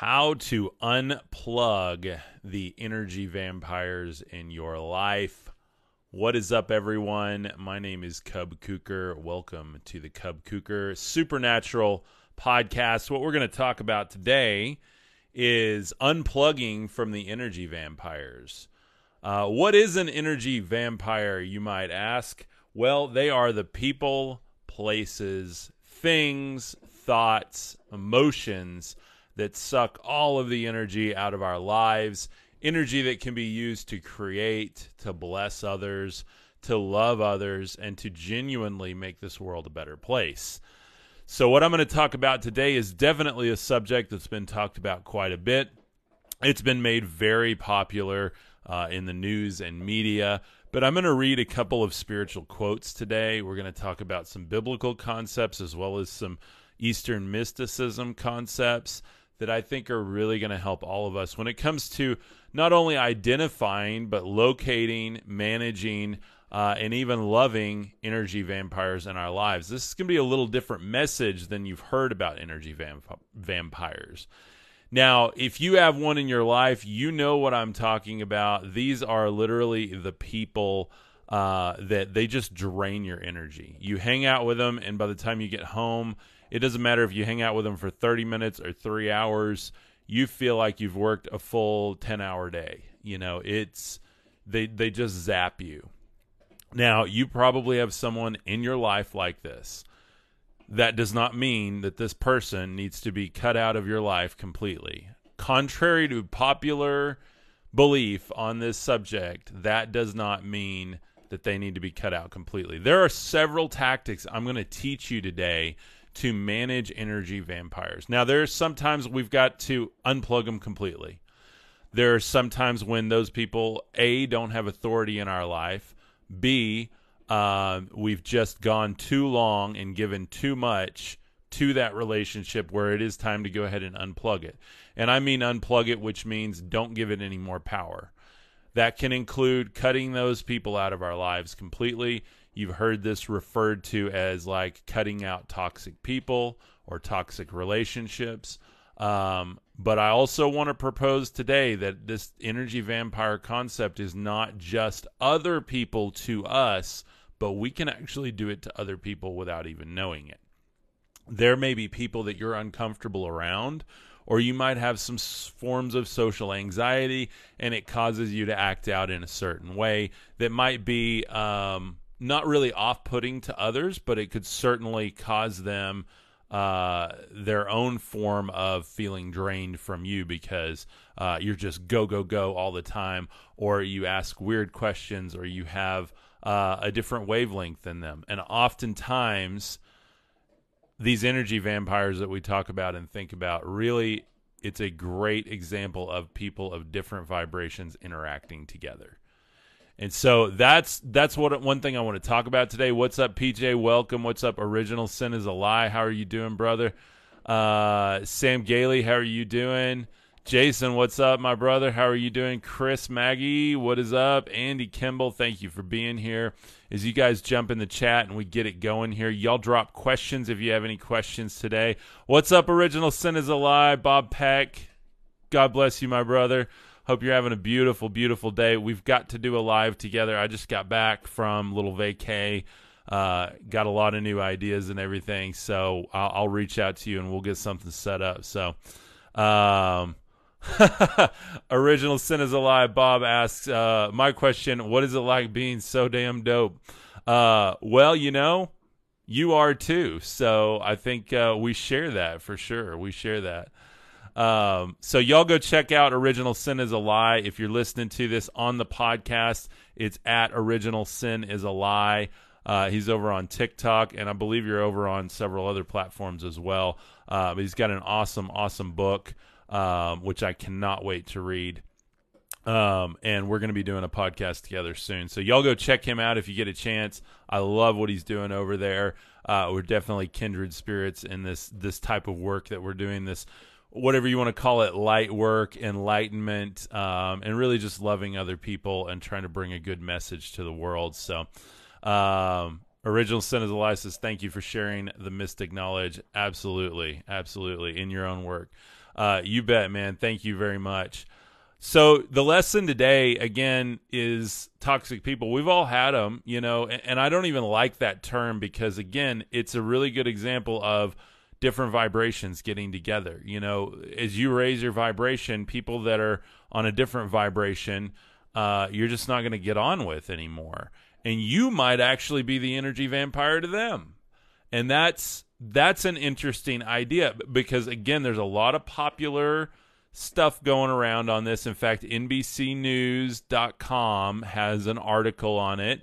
How to unplug the energy vampires in your life. What is up, everyone? My name is Cub Cooker. Welcome to the Cub Cooker Supernatural podcast. What we're going to talk about today is unplugging from the energy vampires. Uh, what is an energy vampire, you might ask? Well, they are the people, places, things, thoughts, emotions that suck all of the energy out of our lives, energy that can be used to create, to bless others, to love others, and to genuinely make this world a better place. So, what I'm going to talk about today is definitely a subject that's been talked about quite a bit. It's been made very popular uh, in the news and media. But I'm going to read a couple of spiritual quotes today. We're going to talk about some biblical concepts as well as some Eastern mysticism concepts that I think are really going to help all of us when it comes to not only identifying, but locating, managing, uh, and even loving energy vampires in our lives. This is going to be a little different message than you've heard about energy vamp- vampires. Now, if you have one in your life, you know what I'm talking about. These are literally the people uh, that they just drain your energy. You hang out with them, and by the time you get home, it doesn't matter if you hang out with them for 30 minutes or three hours. You feel like you've worked a full 10 hour day. You know, it's they they just zap you. Now, you probably have someone in your life like this. That does not mean that this person needs to be cut out of your life completely. Contrary to popular belief on this subject, that does not mean that they need to be cut out completely. There are several tactics I'm going to teach you today to manage energy vampires. Now, there's sometimes we've got to unplug them completely. There are sometimes when those people, A, don't have authority in our life, B, uh, we've just gone too long and given too much to that relationship where it is time to go ahead and unplug it. And I mean unplug it, which means don't give it any more power. That can include cutting those people out of our lives completely. You've heard this referred to as like cutting out toxic people or toxic relationships. Um, but I also want to propose today that this energy vampire concept is not just other people to us, but we can actually do it to other people without even knowing it. There may be people that you're uncomfortable around, or you might have some forms of social anxiety, and it causes you to act out in a certain way that might be um, not really off putting to others, but it could certainly cause them uh, their own form of feeling drained from you because uh, you're just go, go, go all the time, or you ask weird questions, or you have uh, a different wavelength than them. And oftentimes, these energy vampires that we talk about and think about really it's a great example of people of different vibrations interacting together and so that's that's what one thing I want to talk about today. What's up, PJ? Welcome. What's up, Original Sin is a Lie? How are you doing, brother? Uh, Sam Gailey, how are you doing? Jason, what's up, my brother? How are you doing? Chris Maggie, what is up? Andy Kimball, thank you for being here. As you guys jump in the chat and we get it going here, y'all drop questions if you have any questions today. What's up, Original Sin is a Lie? Bob Peck, God bless you, my brother. Hope you're having a beautiful, beautiful day. We've got to do a live together. I just got back from little vacay. Uh, got a lot of new ideas and everything. So I'll, I'll, reach out to you and we'll get something set up. So, um, original sin is a lie. Bob asks, uh, my question, what is it like being so damn dope? Uh, well, you know, you are too. So I think, uh, we share that for sure. We share that. Um, so y'all go check out Original Sin is a Lie. If you're listening to this on the podcast, it's at Original Sin is a Lie. Uh, he's over on TikTok, and I believe you're over on several other platforms as well. Uh, he's got an awesome, awesome book, um, which I cannot wait to read. Um, and we're going to be doing a podcast together soon. So y'all go check him out if you get a chance. I love what he's doing over there. Uh, we're definitely kindred spirits in this this type of work that we're doing. This whatever you want to call it, light work, enlightenment, um, and really just loving other people and trying to bring a good message to the world. So, um, Original Sin is Elias thank you for sharing the mystic knowledge. Absolutely, absolutely, in your own work. Uh, you bet, man. Thank you very much. So the lesson today again is toxic people. We've all had them, you know, and, and I don't even like that term because again, it's a really good example of different vibrations getting together. You know, as you raise your vibration, people that are on a different vibration, uh, you're just not going to get on with anymore, and you might actually be the energy vampire to them, and that's that's an interesting idea because again, there's a lot of popular stuff going around on this. In fact, NBCNews.com has an article on it.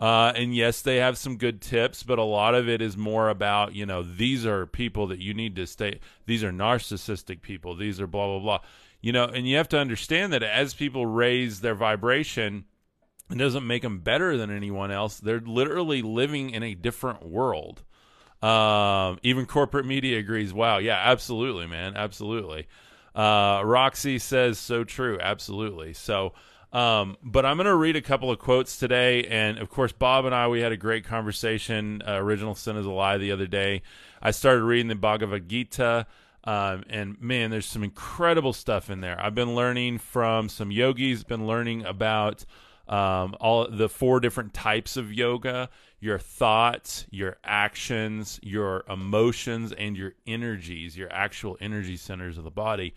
Uh, and yes, they have some good tips, but a lot of it is more about, you know, these are people that you need to stay, these are narcissistic people, these are blah, blah, blah. You know, and you have to understand that as people raise their vibration, it doesn't make them better than anyone else. They're literally living in a different world. Um, even corporate media agrees. Wow, yeah, absolutely, man, absolutely. Uh, Roxy says so true. Absolutely. So, um, but I'm going to read a couple of quotes today. And of course, Bob and I, we had a great conversation. Uh, Original Sin is a Lie the other day. I started reading the Bhagavad Gita. Um, and man, there's some incredible stuff in there. I've been learning from some yogis, been learning about um, all the four different types of yoga your thoughts, your actions, your emotions, and your energies, your actual energy centers of the body,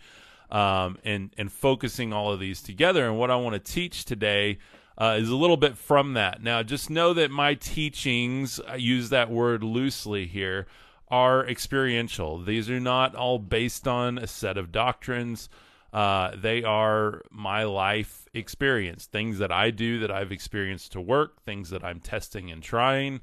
um, and and focusing all of these together. And what I want to teach today uh, is a little bit from that. Now, just know that my teachings, I use that word loosely here, are experiential. These are not all based on a set of doctrines. Uh, they are my life experience, things that I do that I've experienced to work, things that I'm testing and trying.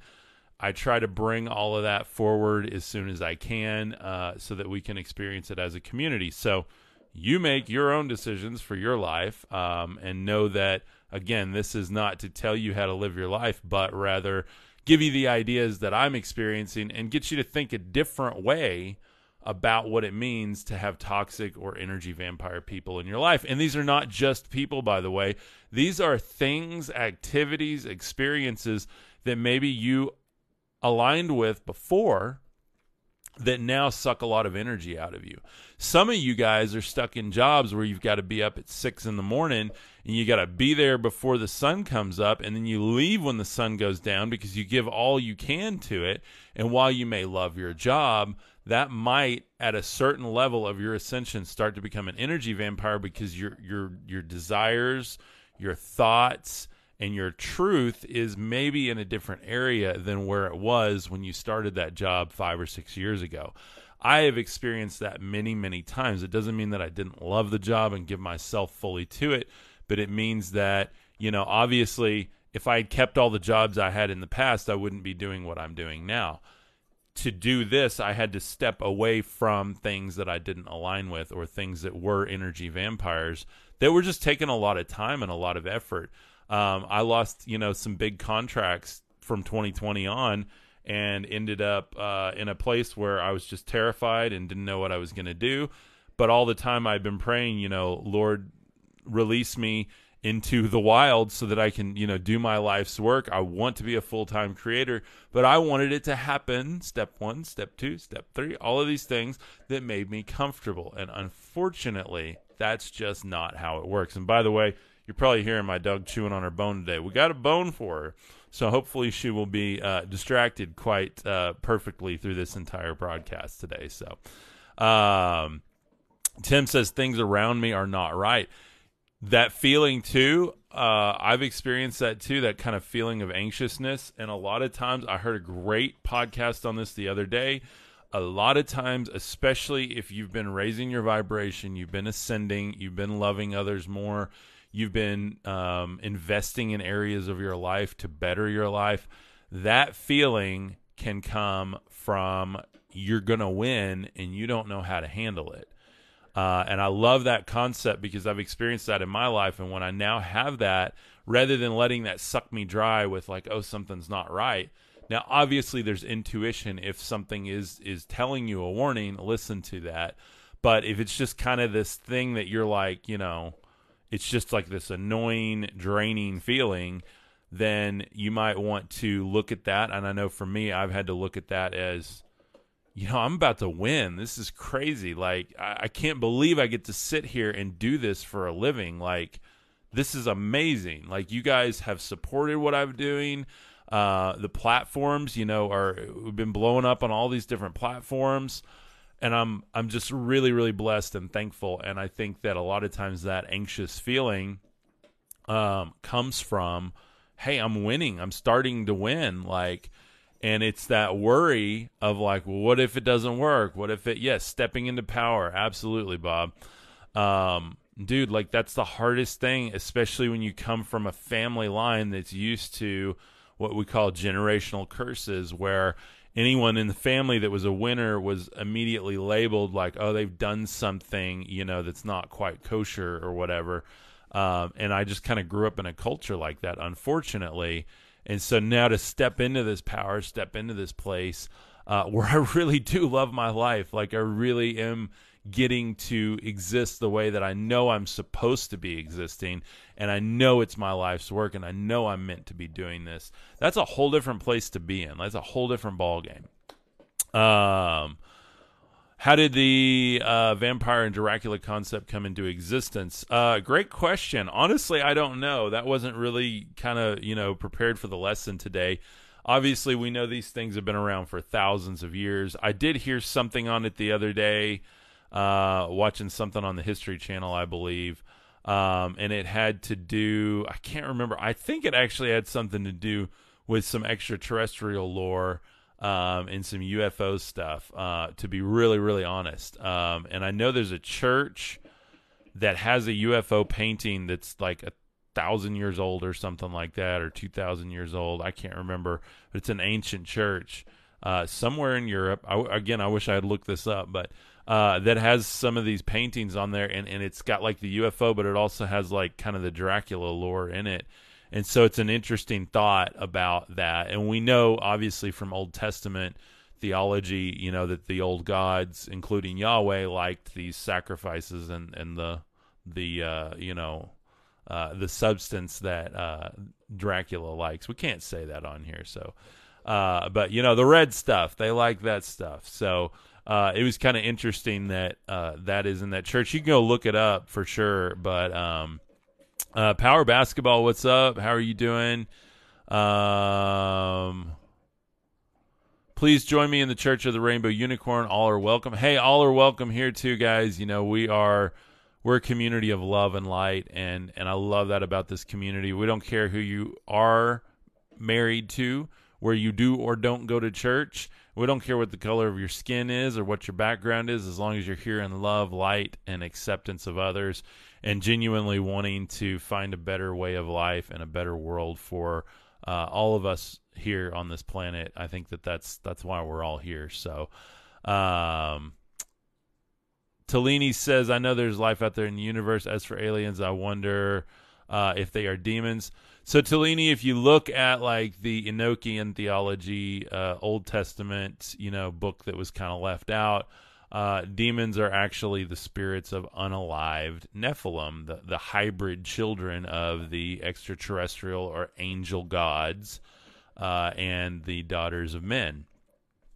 I try to bring all of that forward as soon as I can uh, so that we can experience it as a community. So you make your own decisions for your life um, and know that, again, this is not to tell you how to live your life, but rather give you the ideas that I'm experiencing and get you to think a different way about what it means to have toxic or energy vampire people in your life. And these are not just people, by the way, these are things, activities, experiences that maybe you aligned with before that now suck a lot of energy out of you. Some of you guys are stuck in jobs where you've got to be up at six in the morning and you got to be there before the sun comes up, and then you leave when the sun goes down because you give all you can to it. And while you may love your job, that might at a certain level of your ascension start to become an energy vampire because your your your desires your thoughts and your truth is maybe in a different area than where it was when you started that job 5 or 6 years ago I have experienced that many, many times. It doesn't mean that I didn't love the job and give myself fully to it, but it means that, you know, obviously, if I had kept all the jobs I had in the past, I wouldn't be doing what I'm doing now to do this, I had to step away from things that I didn't align with or things that were energy vampires that were just taking a lot of time and a lot of effort. Um, I lost, you know, some big contracts from 2020 on and ended up uh, in a place where I was just terrified and didn't know what I was going to do. But all the time I'd been praying, you know, Lord, release me into the wild so that I can, you know, do my life's work. I want to be a full-time creator, but I wanted it to happen step 1, step 2, step 3, all of these things that made me comfortable. And unfortunately, that's just not how it works. And by the way, you're probably hearing my dog chewing on her bone today. We got a bone for her. So hopefully she will be uh, distracted quite uh, perfectly through this entire broadcast today. So um, Tim says things around me are not right that feeling too uh, i've experienced that too that kind of feeling of anxiousness and a lot of times i heard a great podcast on this the other day a lot of times especially if you've been raising your vibration you've been ascending you've been loving others more you've been um, investing in areas of your life to better your life that feeling can come from you're gonna win and you don't know how to handle it uh, and I love that concept because I've experienced that in my life. And when I now have that, rather than letting that suck me dry with like, oh, something's not right. Now, obviously, there's intuition. If something is is telling you a warning, listen to that. But if it's just kind of this thing that you're like, you know, it's just like this annoying, draining feeling, then you might want to look at that. And I know for me, I've had to look at that as you know, I'm about to win. This is crazy. Like, I, I can't believe I get to sit here and do this for a living. Like, this is amazing. Like, you guys have supported what I'm doing. Uh, the platforms, you know, are we've been blowing up on all these different platforms, and I'm I'm just really really blessed and thankful. And I think that a lot of times that anxious feeling um, comes from, hey, I'm winning. I'm starting to win. Like and it's that worry of like well what if it doesn't work what if it yes stepping into power absolutely bob um, dude like that's the hardest thing especially when you come from a family line that's used to what we call generational curses where anyone in the family that was a winner was immediately labeled like oh they've done something you know that's not quite kosher or whatever. Um, and i just kind of grew up in a culture like that unfortunately. And so now to step into this power, step into this place uh, where I really do love my life, like I really am getting to exist the way that I know I'm supposed to be existing, and I know it's my life's work, and I know I'm meant to be doing this. That's a whole different place to be in. That's a whole different ball game. Um, how did the uh, vampire and Dracula concept come into existence? Uh, great question. Honestly, I don't know. That wasn't really kind of you know prepared for the lesson today. Obviously, we know these things have been around for thousands of years. I did hear something on it the other day, uh, watching something on the History Channel, I believe, um, and it had to do. I can't remember. I think it actually had something to do with some extraterrestrial lore um, and some UFO stuff. Uh, to be really, really honest, um, and I know there's a church that has a UFO painting that's like a thousand years old or something like that, or two thousand years old. I can't remember, but it's an ancient church uh, somewhere in Europe. I, again, I wish I had looked this up, but uh, that has some of these paintings on there, and, and it's got like the UFO, but it also has like kind of the Dracula lore in it. And so it's an interesting thought about that. And we know, obviously, from Old Testament theology, you know, that the old gods, including Yahweh, liked these sacrifices and, and the, the uh, you know, uh, the substance that uh, Dracula likes. We can't say that on here. So, uh, but, you know, the red stuff, they like that stuff. So, uh, it was kind of interesting that uh, that is in that church. You can go look it up for sure, but um, uh, Power Basketball, what's up? How are you doing? Um, please join me in the Church of the Rainbow Unicorn. All are welcome. Hey, all are welcome here too, guys. You know we are we're a community of love and light, and and I love that about this community. We don't care who you are married to, where you do or don't go to church. We don't care what the color of your skin is or what your background is, as long as you're here in love, light, and acceptance of others and genuinely wanting to find a better way of life and a better world for uh, all of us here on this planet. I think that that's that's why we're all here. So, um, Tellini says, "I know there's life out there in the universe. As for aliens, I wonder uh, if they are demons." So, Tellini, if you look at like the Enochian theology, uh, Old Testament, you know, book that was kind of left out uh, demons are actually the spirits of unalived Nephilim, the, the hybrid children of the extraterrestrial or angel gods uh, and the daughters of men.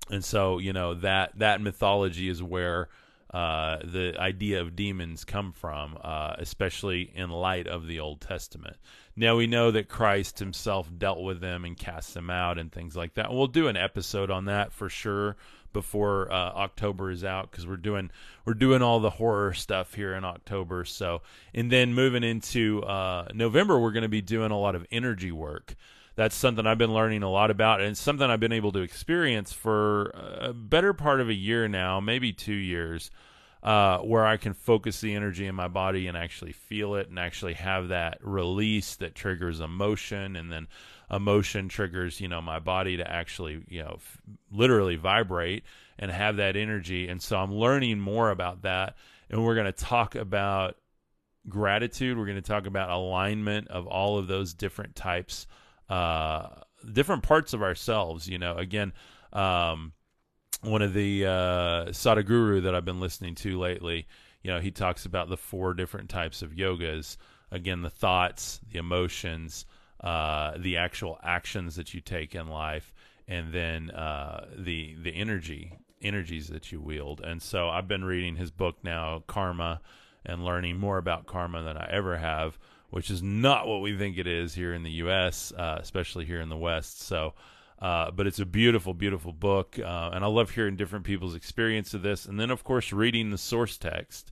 And so, you know, that, that mythology is where uh, the idea of demons come from, uh, especially in light of the Old Testament. Now we know that Christ himself dealt with them and cast them out and things like that. we'll do an episode on that for sure before uh, October is out because we're doing we're doing all the horror stuff here in October. So and then moving into uh, November, we're going to be doing a lot of energy work. That's something I've been learning a lot about, and something I've been able to experience for a better part of a year now, maybe two years, uh, where I can focus the energy in my body and actually feel it, and actually have that release that triggers emotion, and then emotion triggers you know my body to actually you know f- literally vibrate and have that energy. And so i'm learning more about that. And we're going to talk about gratitude. We're going to talk about alignment of all of those different types uh different parts of ourselves you know. Again um one of the uh sadhguru that i've been listening to lately you know he talks about the four different types of yogas again the thoughts the emotions uh, the actual actions that you take in life, and then uh, the the energy energies that you wield. And so I've been reading his book now, Karma, and learning more about karma than I ever have, which is not what we think it is here in the U.S., uh, especially here in the West. So, uh, but it's a beautiful, beautiful book, uh, and I love hearing different people's experience of this, and then of course reading the source text.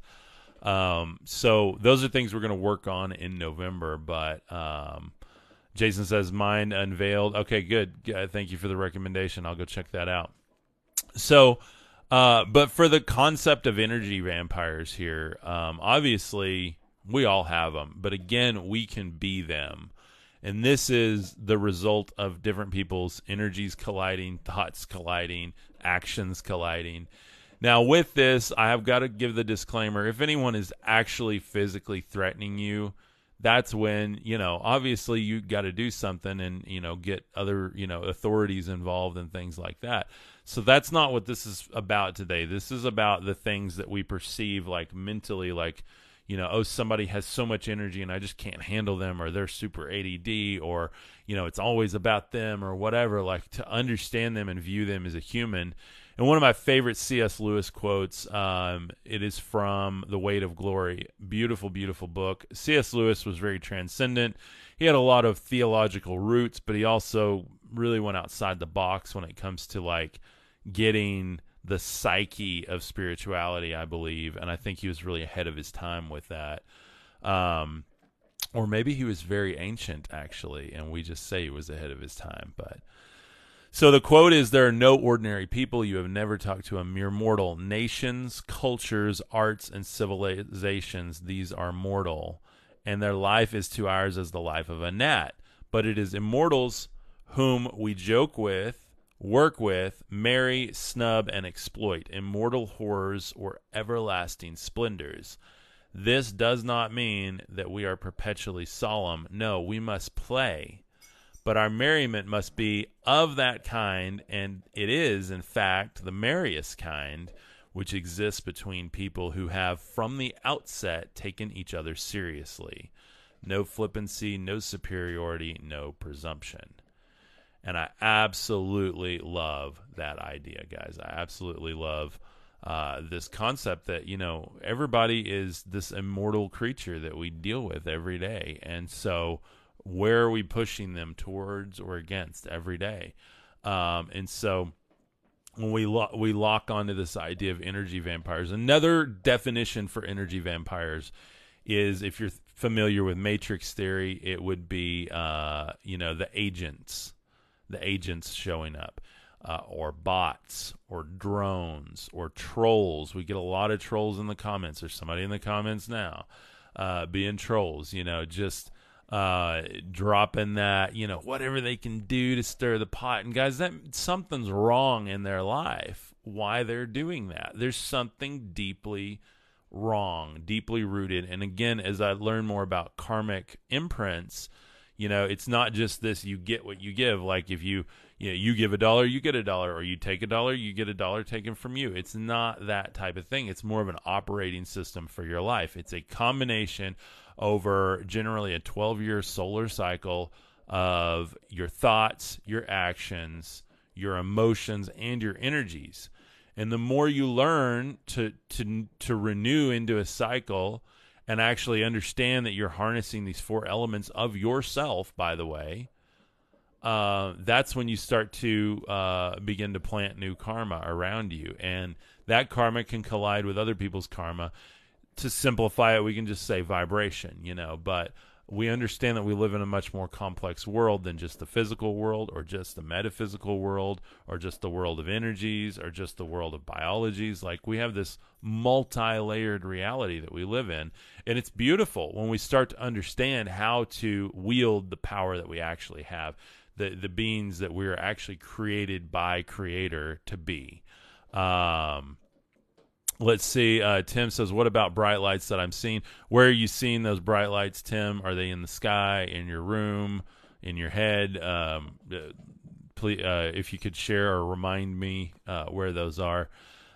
Um, so those are things we're going to work on in November. But um, Jason says Mind Unveiled. Okay, good. thank you for the recommendation. I'll go check that out. So, uh, but for the concept of energy vampires here, um, obviously we all have them, but again, we can be them. And this is the result of different people's energies colliding, thoughts colliding, actions colliding. Now, with this, I have got to give the disclaimer if anyone is actually physically threatening you, that's when, you know, obviously you got to do something and, you know, get other, you know, authorities involved and things like that. So that's not what this is about today. This is about the things that we perceive like mentally, like, you know, oh, somebody has so much energy and I just can't handle them, or they're super ADD, or, you know, it's always about them, or whatever. Like to understand them and view them as a human. And one of my favorite C.S. Lewis quotes, um, it is from The Weight of Glory. Beautiful, beautiful book. C.S. Lewis was very transcendent. He had a lot of theological roots, but he also really went outside the box when it comes to like getting the psyche of spirituality, I believe, and I think he was really ahead of his time with that. Um, or maybe he was very ancient actually, and we just say he was ahead of his time. But so the quote is: "There are no ordinary people. You have never talked to a mere mortal. Nations, cultures, arts, and civilizations. These are mortal, and their life is to ours as the life of a gnat. But it is immortals whom we joke with." Work with, marry, snub, and exploit, immortal horrors or everlasting splendors. This does not mean that we are perpetually solemn. No, we must play. But our merriment must be of that kind, and it is, in fact, the merriest kind which exists between people who have, from the outset, taken each other seriously. No flippancy, no superiority, no presumption. And I absolutely love that idea, guys. I absolutely love uh, this concept that, you know, everybody is this immortal creature that we deal with every day. And so, where are we pushing them towards or against every day? Um, and so, when we lo- we lock onto this idea of energy vampires, another definition for energy vampires is if you're familiar with matrix theory, it would be uh, you know the agents the agents showing up, uh, or bots, or drones, or trolls. We get a lot of trolls in the comments. There's somebody in the comments now uh, being trolls, you know, just uh, dropping that, you know, whatever they can do to stir the pot. And guys, that something's wrong in their life. Why they're doing that? There's something deeply wrong, deeply rooted. And again, as I learn more about karmic imprints, you know, it's not just this you get what you give. Like if you you know, you give a dollar, you get a dollar, or you take a dollar, you get a dollar taken from you. It's not that type of thing. It's more of an operating system for your life. It's a combination over generally a 12 year solar cycle of your thoughts, your actions, your emotions, and your energies. And the more you learn to to to renew into a cycle and actually understand that you're harnessing these four elements of yourself, by the way, uh, that's when you start to uh, begin to plant new karma around you. And that karma can collide with other people's karma. To simplify it, we can just say vibration, you know, but we understand that we live in a much more complex world than just the physical world or just the metaphysical world or just the world of energies or just the world of biologies. Like we have this multi-layered reality that we live in. And it's beautiful when we start to understand how to wield the power that we actually have the the beings that we're actually created by creator to be. Um Let's see. Uh, Tim says, "What about bright lights that I'm seeing? Where are you seeing those bright lights, Tim? Are they in the sky, in your room, in your head? Um, uh, please, uh, if you could share or remind me uh, where those are."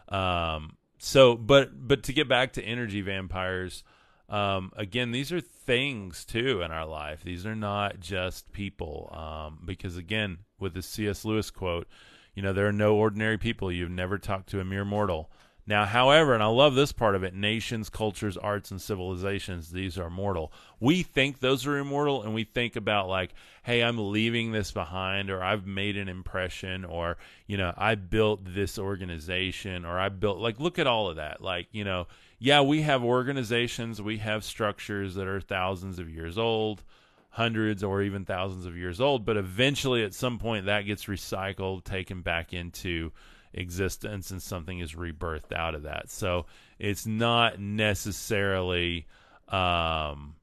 Um, so, but but to get back to energy vampires, um, again, these are things too in our life. These are not just people, um, because again, with the C.S. Lewis quote You know, there are no ordinary people. You've never talked to a mere mortal. Now, however, and I love this part of it nations, cultures, arts, and civilizations, these are mortal. We think those are immortal, and we think about, like, hey, I'm leaving this behind, or I've made an impression, or, you know, I built this organization, or I built, like, look at all of that. Like, you know, yeah, we have organizations, we have structures that are thousands of years old, hundreds or even thousands of years old, but eventually at some point that gets recycled, taken back into existence and something is rebirthed out of that. So it's not necessarily um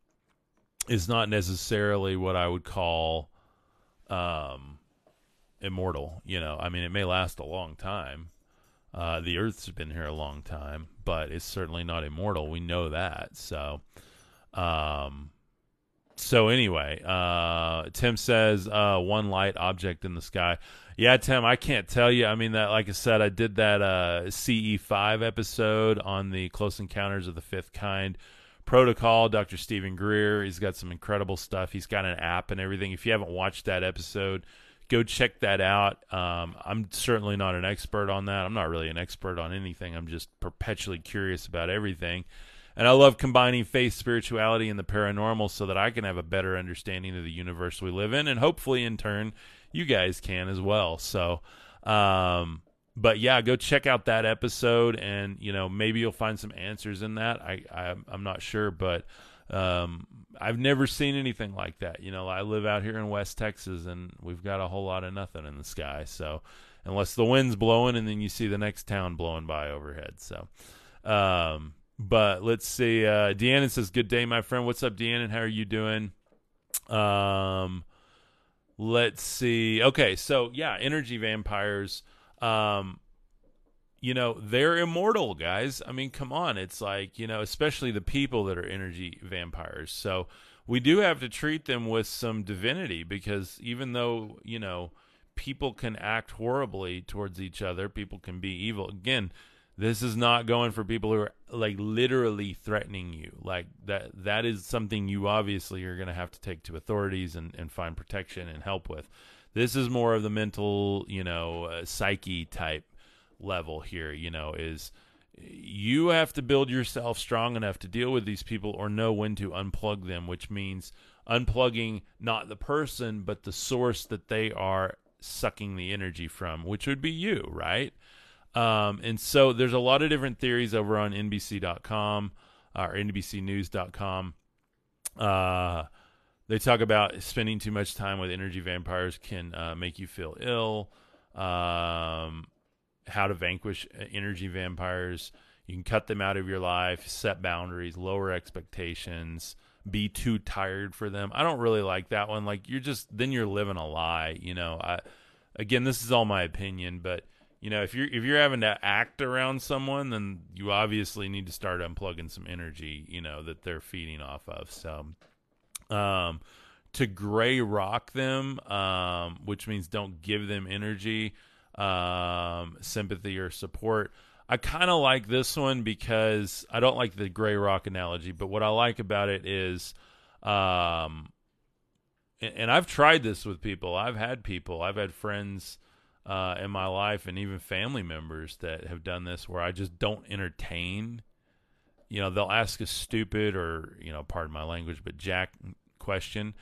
it's not necessarily what I would call um immortal, you know. I mean it may last a long time. Uh the earth's been here a long time, but it's certainly not immortal. We know that. So um so anyway, uh, Tim says uh, one light object in the sky. Yeah, Tim, I can't tell you. I mean that, like I said, I did that uh, CE five episode on the Close Encounters of the Fifth Kind protocol. Dr. Steven Greer, he's got some incredible stuff. He's got an app and everything. If you haven't watched that episode, go check that out. Um, I'm certainly not an expert on that. I'm not really an expert on anything. I'm just perpetually curious about everything. And I love combining faith, spirituality, and the paranormal so that I can have a better understanding of the universe we live in, and hopefully, in turn, you guys can as well. So, um, but yeah, go check out that episode, and you know maybe you'll find some answers in that. I, I I'm not sure, but um, I've never seen anything like that. You know, I live out here in West Texas, and we've got a whole lot of nothing in the sky. So, unless the wind's blowing, and then you see the next town blowing by overhead. So, um, but let's see. Uh, Deanna says, "Good day, my friend. What's up, Deanna? How are you doing?" Um, let's see. Okay, so yeah, energy vampires. Um, you know they're immortal, guys. I mean, come on. It's like you know, especially the people that are energy vampires. So we do have to treat them with some divinity because even though you know people can act horribly towards each other, people can be evil. Again this is not going for people who are like literally threatening you. Like that that is something you obviously are going to have to take to authorities and and find protection and help with. This is more of the mental, you know, uh, psyche type level here, you know, is you have to build yourself strong enough to deal with these people or know when to unplug them, which means unplugging not the person but the source that they are sucking the energy from, which would be you, right? Um, and so there's a lot of different theories over on NBC.com or NBCNews.com. Uh, they talk about spending too much time with energy vampires can uh, make you feel ill. Um, how to vanquish uh, energy vampires. You can cut them out of your life, set boundaries, lower expectations, be too tired for them. I don't really like that one. Like you're just then you're living a lie, you know. I again, this is all my opinion, but you know, if you're if you're having to act around someone, then you obviously need to start unplugging some energy, you know, that they're feeding off of. So, um, to gray rock them, um, which means don't give them energy, um, sympathy or support. I kind of like this one because I don't like the gray rock analogy, but what I like about it is, um, and, and I've tried this with people. I've had people, I've had friends uh, in my life and even family members that have done this where I just don't entertain. You know, they'll ask a stupid or, you know, pardon my language, but jack question,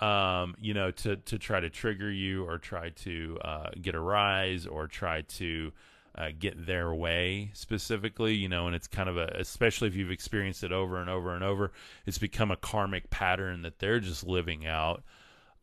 um, you know, to, to try to trigger you or try to uh, get a rise or try to uh, get their way specifically, you know, and it's kind of a, especially if you've experienced it over and over and over, it's become a karmic pattern that they're just living out.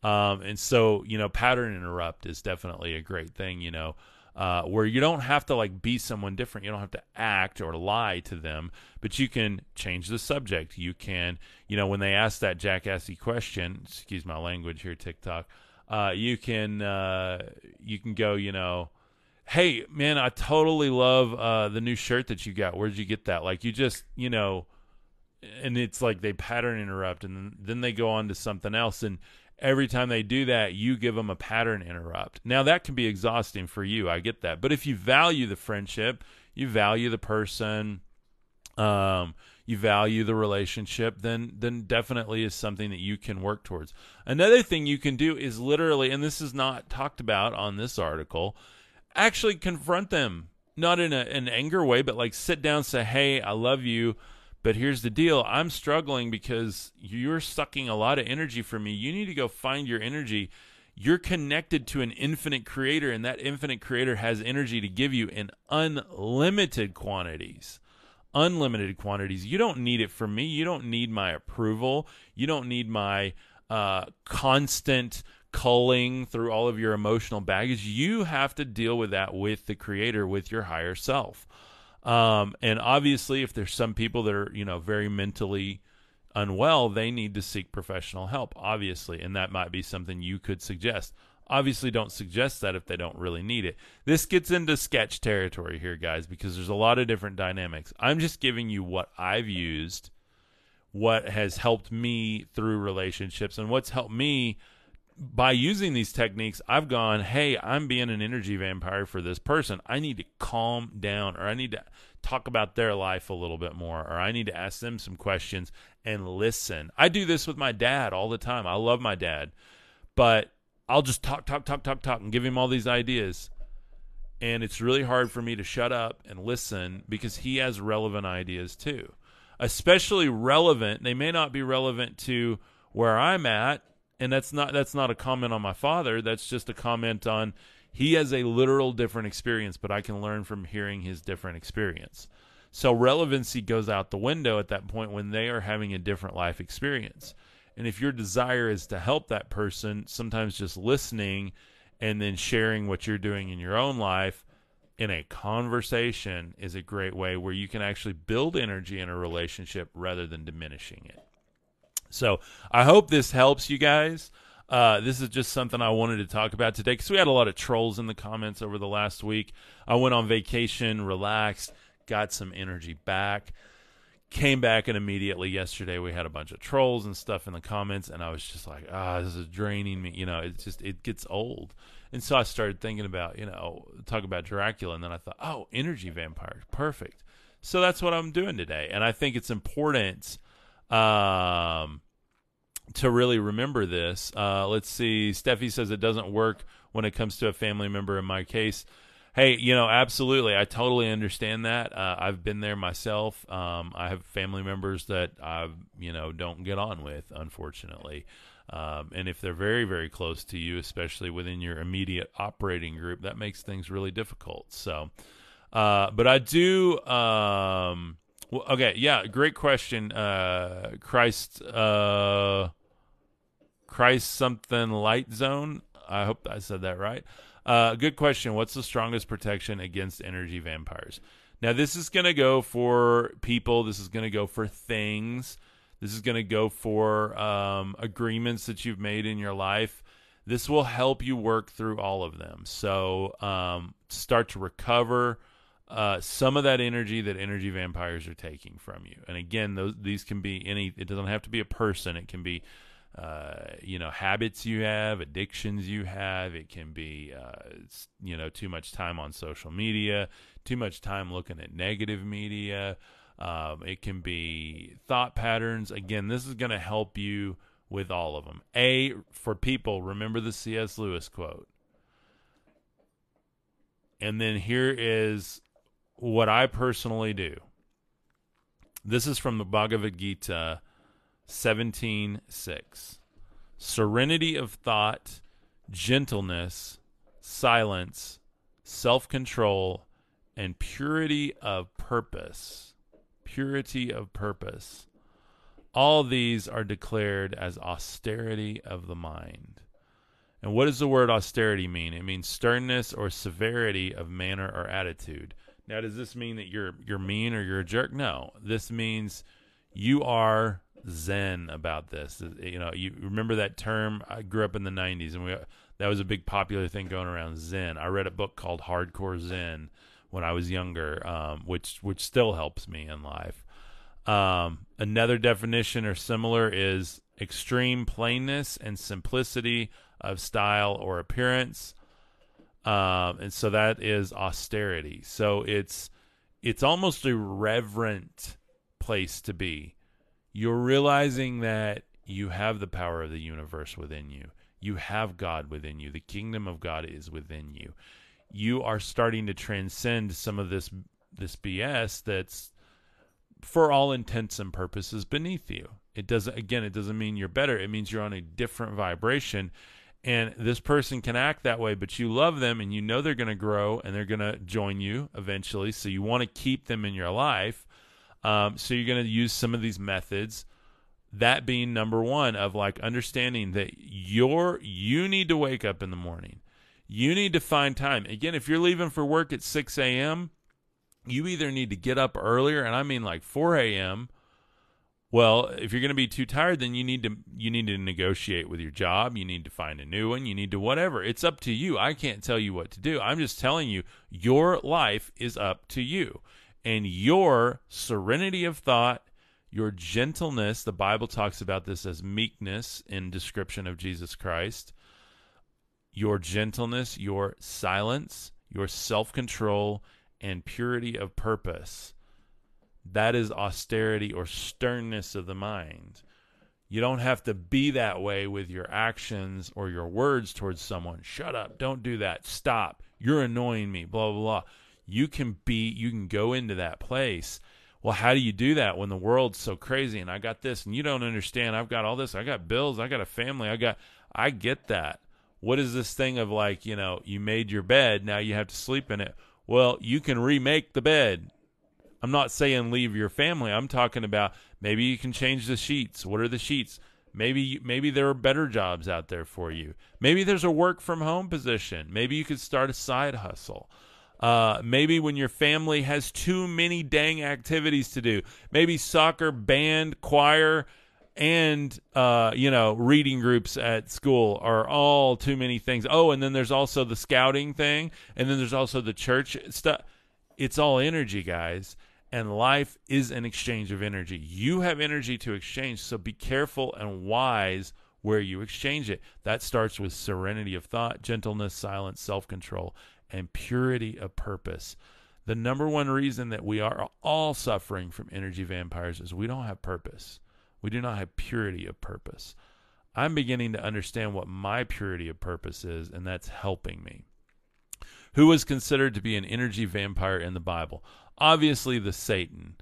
Um, and so, you know, pattern interrupt is definitely a great thing, you know, uh, where you don't have to like be someone different. You don't have to act or lie to them, but you can change the subject. You can, you know, when they ask that jackassy question, excuse my language here, TikTok, uh, you can, uh, you can go, you know, hey man, I totally love, uh, the new shirt that you got. Where'd you get that? Like you just, you know, and it's like they pattern interrupt and then they go on to something else and every time they do that, you give them a pattern interrupt. Now, that can be exhausting for you. I get that. But if you value the friendship, you value the person, um, you value the relationship, then then definitely is something that you can work towards. Another thing you can do is literally, and this is not talked about on this article, actually confront them, not in a, an anger way, but like sit down, say, "Hey, I love you." But here's the deal I'm struggling because you're sucking a lot of energy from me. You need to go find your energy. You're connected to an infinite creator, and that infinite creator has energy to give you in unlimited quantities. Unlimited quantities. You don't need it from me. You don't need my approval. You don't need my uh, constant culling through all of your emotional baggage. You have to deal with that with the creator, with your higher self. Um, and obviously, if there's some people that are, you know, very mentally unwell, they need to seek professional help, obviously. And that might be something you could suggest. Obviously, don't suggest that if they don't really need it. This gets into sketch territory here, guys, because there's a lot of different dynamics. I'm just giving you what I've used, what has helped me through relationships, and what's helped me by using these techniques, I've gone, hey, I'm being an energy vampire for this person. I need to calm down, or I need to talk about their life a little bit more, or I need to ask them some questions and listen. I do this with my dad all the time. I love my dad, but I'll just talk, talk, talk, talk, talk, and give him all these ideas. And it's really hard for me to shut up and listen because he has relevant ideas too. Especially relevant, they may not be relevant to where I'm at and that's not that's not a comment on my father. That's just a comment on he has a literal different experience but i can learn from hearing his different experience. So relevancy goes out the window at that point when they are having a different life experience. And if your desire is to help that person sometimes just listening and then sharing what you're doing in your own life in a conversation is a great way where you can actually build energy in a relationship rather than diminishing it so I hope this helps you guys. Uh, this is just something I wanted to talk about today because we had a lot of trolls in the comments over the last week. I went on vacation, relaxed, got some energy back, came back, and immediately yesterday we had a bunch of trolls and stuff in the comments, and I was just like, ah, this is draining me. You know, it just it gets old. And so I started thinking about, you know, talk about Dracula, and then I thought, oh, energy vampires, perfect. So that's what I'm doing today, and I think it's important um, to really remember this. Uh, let's see. Steffi says it doesn't work when it comes to a family member. In my case, hey, you know, absolutely, I totally understand that. Uh, I've been there myself. Um, I have family members that I, you know, don't get on with, unfortunately. Um, and if they're very, very close to you, especially within your immediate operating group, that makes things really difficult. So, uh, but I do. Um, well, okay, yeah, great question. Uh, Christ, uh, Christ something light zone. I hope I said that right. Uh, good question. What's the strongest protection against energy vampires? Now, this is going to go for people. This is going to go for things. This is going to go for um, agreements that you've made in your life. This will help you work through all of them. So, um, start to recover uh, some of that energy that energy vampires are taking from you. And again, those these can be any. It doesn't have to be a person. It can be, uh, you know, habits you have, addictions you have. It can be, uh, you know, too much time on social media, too much time looking at negative media. Um, it can be thought patterns. Again, this is going to help you with all of them. A for people, remember the C.S. Lewis quote. And then here is what I personally do. This is from the Bhagavad Gita 17:6. Serenity of thought, gentleness, silence, self-control, and purity of purpose. Purity of purpose. All these are declared as austerity of the mind. And what does the word austerity mean? It means sternness or severity of manner or attitude. Now, does this mean that you're you're mean or you're a jerk? No. This means you are zen about this. You know, you remember that term? I grew up in the '90s, and we that was a big popular thing going around. Zen. I read a book called Hardcore Zen when I was younger, um, which which still helps me in life. Um, another definition or similar is extreme plainness and simplicity of style or appearance. Um, and so that is austerity. So it's it's almost a reverent place to be. You're realizing that you have the power of the universe within you. You have God within you. The kingdom of God is within you. you are starting to transcend some of this this BS that's for all intents and purposes beneath you. It doesn't again it doesn't mean you're better. It means you're on a different vibration and this person can act that way but you love them and you know they're going to grow and they're going to join you eventually so you want to keep them in your life um, so you're going to use some of these methods. That being number one of like understanding that you're you need to wake up in the morning. You need to find time. Again if you're leaving for work at 6 a.m you either need to get up earlier and i mean like 4 a.m well if you're going to be too tired then you need to you need to negotiate with your job. You need to find a new one. You need to whatever. It's up to you. I can't tell you what to do. I'm just telling you your life is up to you. And your serenity of thought your gentleness the bible talks about this as meekness in description of jesus christ. Your gentleness your silence your self-control and purity of purpose. That is austerity or sternness of the mind. You don't have to be that way with your actions or your words towards someone. Shut up. Don't do that. Stop. You're annoying me. Blah, blah, blah. You can be, you can go into that place. Well, how do you do that when the world's so crazy and I got this and you don't understand? I've got all this. I got bills. I got a family. I got, I get that. What is this thing of like, you know, you made your bed. Now you have to sleep in it. Well, you can remake the bed. I'm not saying leave your family. I'm talking about maybe you can change the sheets. What are the sheets? Maybe maybe there are better jobs out there for you. Maybe there's a work from home position. Maybe you could start a side hustle. Uh, maybe when your family has too many dang activities to do, maybe soccer, band, choir, and uh, you know reading groups at school are all too many things. Oh, and then there's also the scouting thing, and then there's also the church stuff. It's all energy, guys, and life is an exchange of energy. You have energy to exchange, so be careful and wise where you exchange it. That starts with serenity of thought, gentleness, silence, self-control, and purity of purpose. The number one reason that we are all suffering from energy vampires is we don't have purpose we do not have purity of purpose. I'm beginning to understand what my purity of purpose is, and that's helping me. Who was considered to be an energy vampire in the Bible? Obviously, the Satan.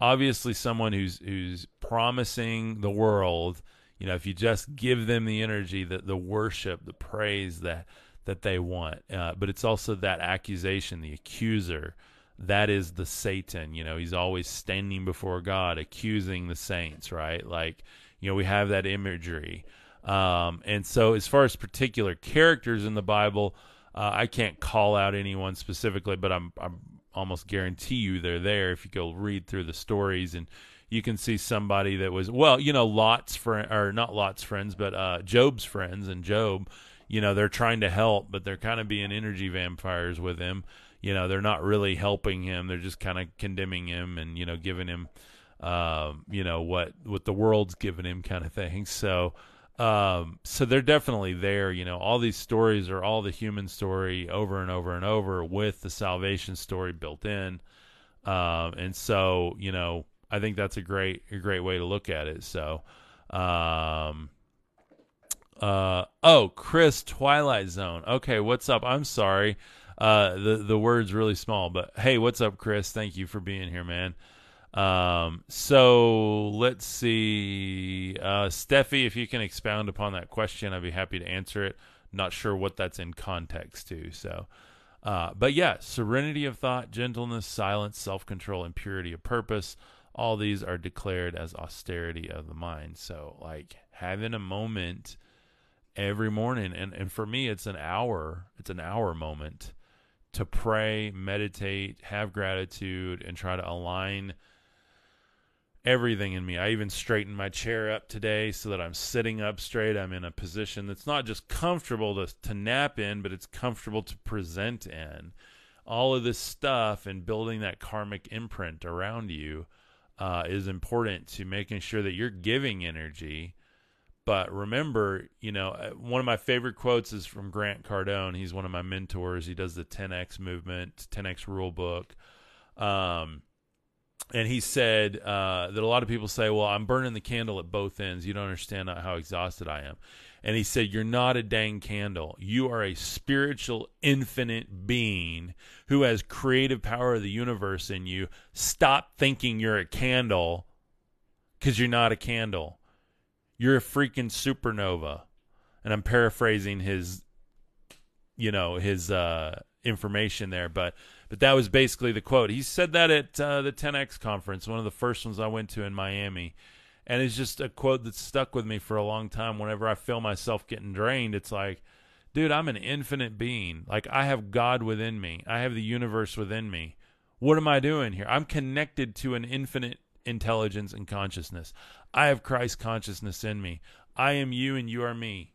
Obviously, someone who's who's promising the world. You know, if you just give them the energy, the the worship, the praise that that they want. Uh, but it's also that accusation, the accuser, that is the Satan. You know, he's always standing before God, accusing the saints, right? Like, you know, we have that imagery. Um, and so, as far as particular characters in the Bible, uh, I can't call out anyone specifically, but I'm, I'm almost guarantee you they're there if you go read through the stories and you can see somebody that was well, you know, Lot's friend or not Lot's friends, but uh, Job's friends and Job. You know, they're trying to help, but they're kind of being energy vampires with him you know they're not really helping him they're just kind of condemning him and you know giving him um, you know what what the world's giving him kind of thing so um, so they're definitely there you know all these stories are all the human story over and over and over with the salvation story built in um, and so you know i think that's a great a great way to look at it so um uh oh chris twilight zone okay what's up i'm sorry uh, the the word's really small. But hey, what's up, Chris? Thank you for being here, man. Um, so let's see, uh, Steffi, if you can expound upon that question, I'd be happy to answer it. Not sure what that's in context to. So, uh, but yeah, serenity of thought, gentleness, silence, self control, and purity of purpose. All these are declared as austerity of the mind. So, like having a moment every morning, and and for me, it's an hour. It's an hour moment to pray, meditate, have gratitude, and try to align everything in me. I even straightened my chair up today so that I'm sitting up straight. I'm in a position that's not just comfortable to, to nap in, but it's comfortable to present in. All of this stuff and building that karmic imprint around you uh, is important to making sure that you're giving energy but remember, you know, uh, one of my favorite quotes is from Grant Cardone. He's one of my mentors. He does the 10x movement, 10x rule book. Um, and he said uh, that a lot of people say, "Well, I'm burning the candle at both ends. You don't understand how exhausted I am." And he said, You're not a dang candle. You are a spiritual, infinite being who has creative power of the universe in you. Stop thinking you're a candle because you're not a candle. You're a freaking supernova. And I'm paraphrasing his, you know, his uh, information there, but but that was basically the quote. He said that at uh, the 10x conference, one of the first ones I went to in Miami. And it's just a quote that stuck with me for a long time. Whenever i feel myself getting drained it's like dude i'm an infinite being. Like i have god within me. I have the universe within me. What am i doing here? I'm connected to an infinite intelligence and consciousness. I have christ consciousness in me. I am you and you are me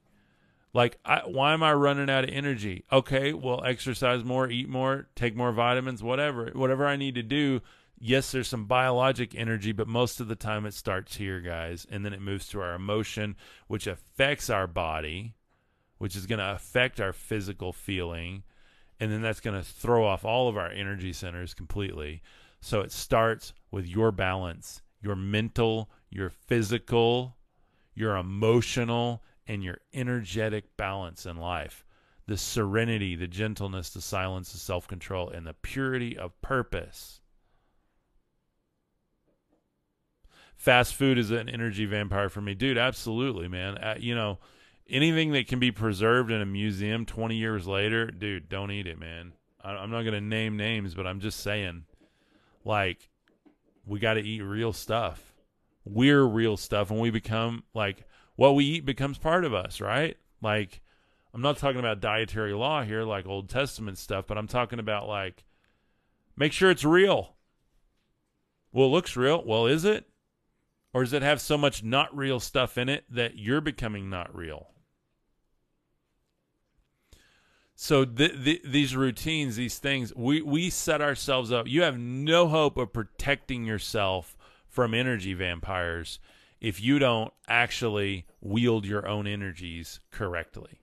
like I, why am i running out of energy okay well exercise more eat more take more vitamins whatever whatever i need to do yes, there's some biologic energy, but most of the time it starts here, guys, and then it moves to our emotion, which affects our body, which is going to affect our physical feeling, and then that's going to throw off all of our energy centers completely. So it starts with your balance, your mental, your physical, your emotional, and your energetic balance in life. The serenity, the gentleness, the silence, the self control, and the purity of purpose fast food is an energy vampire for me, dude. Absolutely, man. Uh, you know, anything that can be preserved in a museum 20 years later, dude, don't eat it, man. I, I'm not gonna name names, but I'm just saying, like, we got to eat real stuff. We're real stuff, and we become like what we eat becomes part of us, right? Like, I'm not talking about dietary law here, like Old Testament stuff, but I'm talking about like, make sure it's real. Well, it looks real. Well, is it? Or does it have so much not real stuff in it that you're becoming not real? So th- th- these routines, these things, we, we set ourselves up. You have no hope of protecting yourself from energy vampires if you don't actually wield your own energies correctly.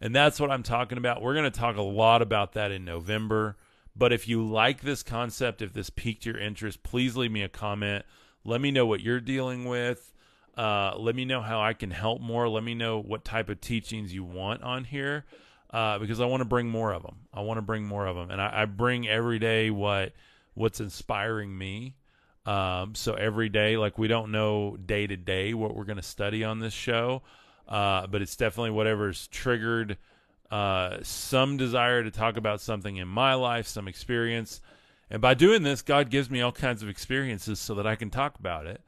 And that's what I'm talking about. We're going to talk a lot about that in November. But if you like this concept, if this piqued your interest, please leave me a comment. Let me know what you're dealing with. Uh, let me know how I can help more. Let me know what type of teachings you want on here uh, because I want to bring more of them. I want to bring more of them, and I, I bring every day what what's inspiring me. Um, so every day, like we don't know day to day what we're going to study on this show, uh, but it's definitely whatever's triggered uh, some desire to talk about something in my life, some experience and by doing this, God gives me all kinds of experiences so that I can talk about it.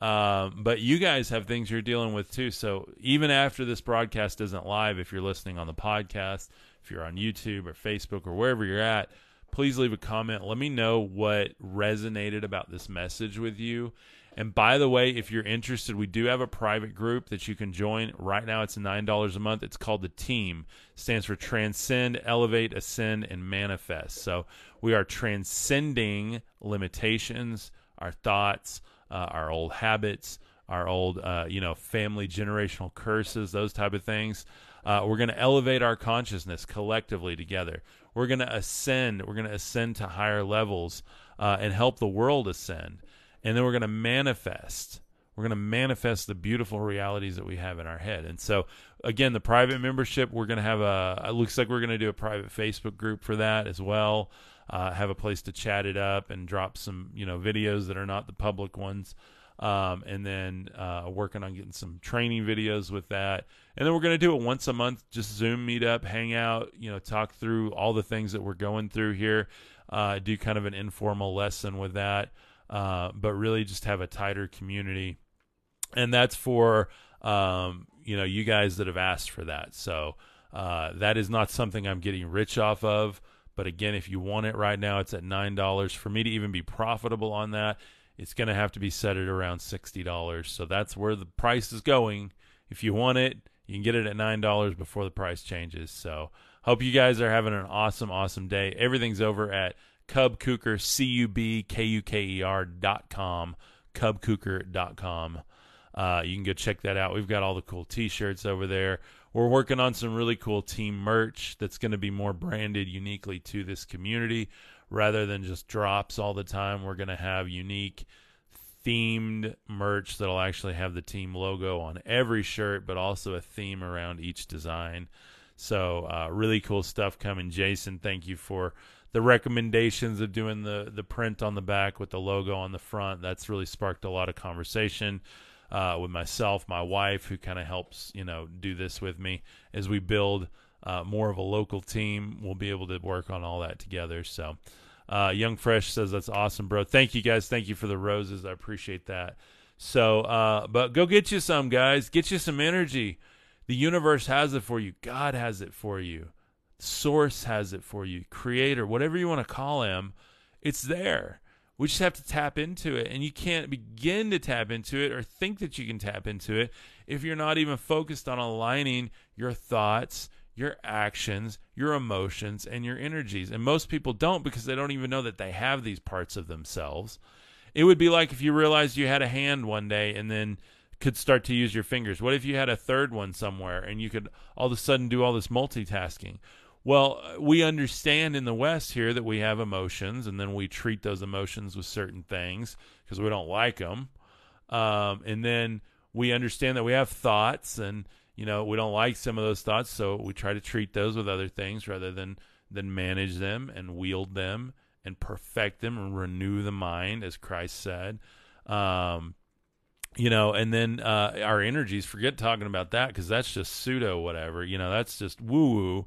Um, but you guys have things you're dealing with too. So even after this broadcast isn't live, if you're listening on the podcast, if you're on YouTube or Facebook or wherever you're at, please leave a comment. Let me know what resonated about this message with you. And by the way, if you're interested, we do have a private group that you can join. Right now, it's $9 a month. It's called The Team. It stands for Transcend, Elevate, Ascend, and Manifest. So we are transcending limitations, our thoughts, uh, our old habits, our old, uh, you know, family generational curses, those type of things. Uh, we're going to elevate our consciousness collectively together. We're going to ascend. We're going to ascend to higher levels uh, and help the world ascend and then we're going to manifest we're going to manifest the beautiful realities that we have in our head and so again the private membership we're going to have a it looks like we're going to do a private facebook group for that as well uh, have a place to chat it up and drop some you know videos that are not the public ones um, and then uh, working on getting some training videos with that and then we're going to do it once a month just zoom meet up hang out you know talk through all the things that we're going through here uh, do kind of an informal lesson with that uh, but really just have a tighter community. And that's for um, you know you guys that have asked for that. So uh, that is not something I'm getting rich off of. But again, if you want it right now, it's at nine dollars. For me to even be profitable on that, it's going to have to be set at around sixty dollars. So that's where the price is going. If you want it, you can get it at nine dollars before the price changes. So hope you guys are having an awesome, awesome day. Everything's over at Cub Kuker, C U B K U K E R dot com, dot com. Uh, you can go check that out. We've got all the cool t shirts over there. We're working on some really cool team merch that's going to be more branded uniquely to this community. Rather than just drops all the time. We're going to have unique themed merch that'll actually have the team logo on every shirt, but also a theme around each design. So, uh, really cool stuff coming. Jason, thank you for the recommendations of doing the the print on the back with the logo on the front. That's really sparked a lot of conversation uh, with myself, my wife, who kind of helps you know do this with me as we build uh, more of a local team. We'll be able to work on all that together. So. Uh, Young Fresh says that's awesome, bro. Thank you guys. Thank you for the roses. I appreciate that. So, uh, but go get you some, guys. Get you some energy. The universe has it for you. God has it for you. Source has it for you. Creator, whatever you want to call him, it's there. We just have to tap into it. And you can't begin to tap into it or think that you can tap into it if you're not even focused on aligning your thoughts, your actions, your emotions, and your energies. And most people don't because they don't even know that they have these parts of themselves. It would be like if you realized you had a hand one day and then could start to use your fingers. What if you had a third one somewhere and you could all of a sudden do all this multitasking? Well, we understand in the West here that we have emotions and then we treat those emotions with certain things because we don't like them. Um, and then we understand that we have thoughts and you know we don't like some of those thoughts so we try to treat those with other things rather than than manage them and wield them and perfect them and renew the mind as christ said. Um, you know and then uh, our energies forget talking about that because that's just pseudo whatever you know that's just woo woo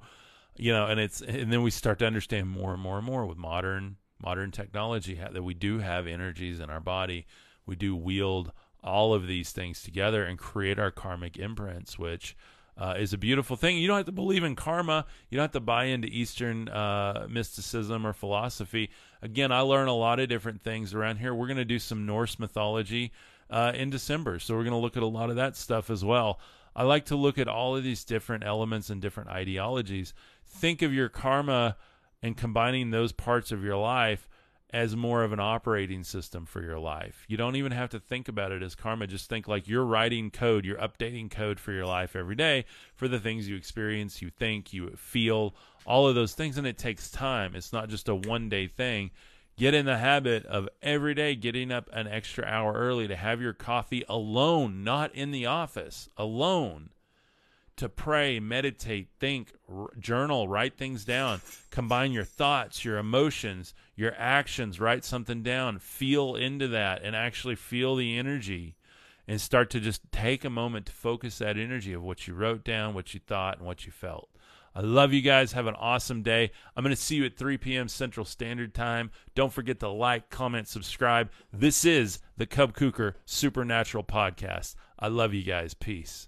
you know and it's and then we start to understand more and more and more with modern modern technology that we do have energies in our body. We do wield all of these things together and create our karmic imprints, which uh, is a beautiful thing. You don't have to believe in karma. You don't have to buy into Eastern uh, mysticism or philosophy. Again, I learn a lot of different things around here. We're going to do some Norse mythology uh, in December, so we're going to look at a lot of that stuff as well. I like to look at all of these different elements and different ideologies. Think of your karma and combining those parts of your life as more of an operating system for your life. You don't even have to think about it as karma. Just think like you're writing code, you're updating code for your life every day for the things you experience, you think, you feel, all of those things. And it takes time. It's not just a one day thing. Get in the habit of every day getting up an extra hour early to have your coffee alone, not in the office, alone to pray, meditate, think, r- journal, write things down, combine your thoughts, your emotions, your actions, write something down, feel into that, and actually feel the energy and start to just take a moment to focus that energy of what you wrote down, what you thought, and what you felt. I love you guys. Have an awesome day. I'm going to see you at 3 p.m. Central Standard Time. Don't forget to like, comment, subscribe. This is the Cub Kuker Supernatural Podcast. I love you guys. Peace.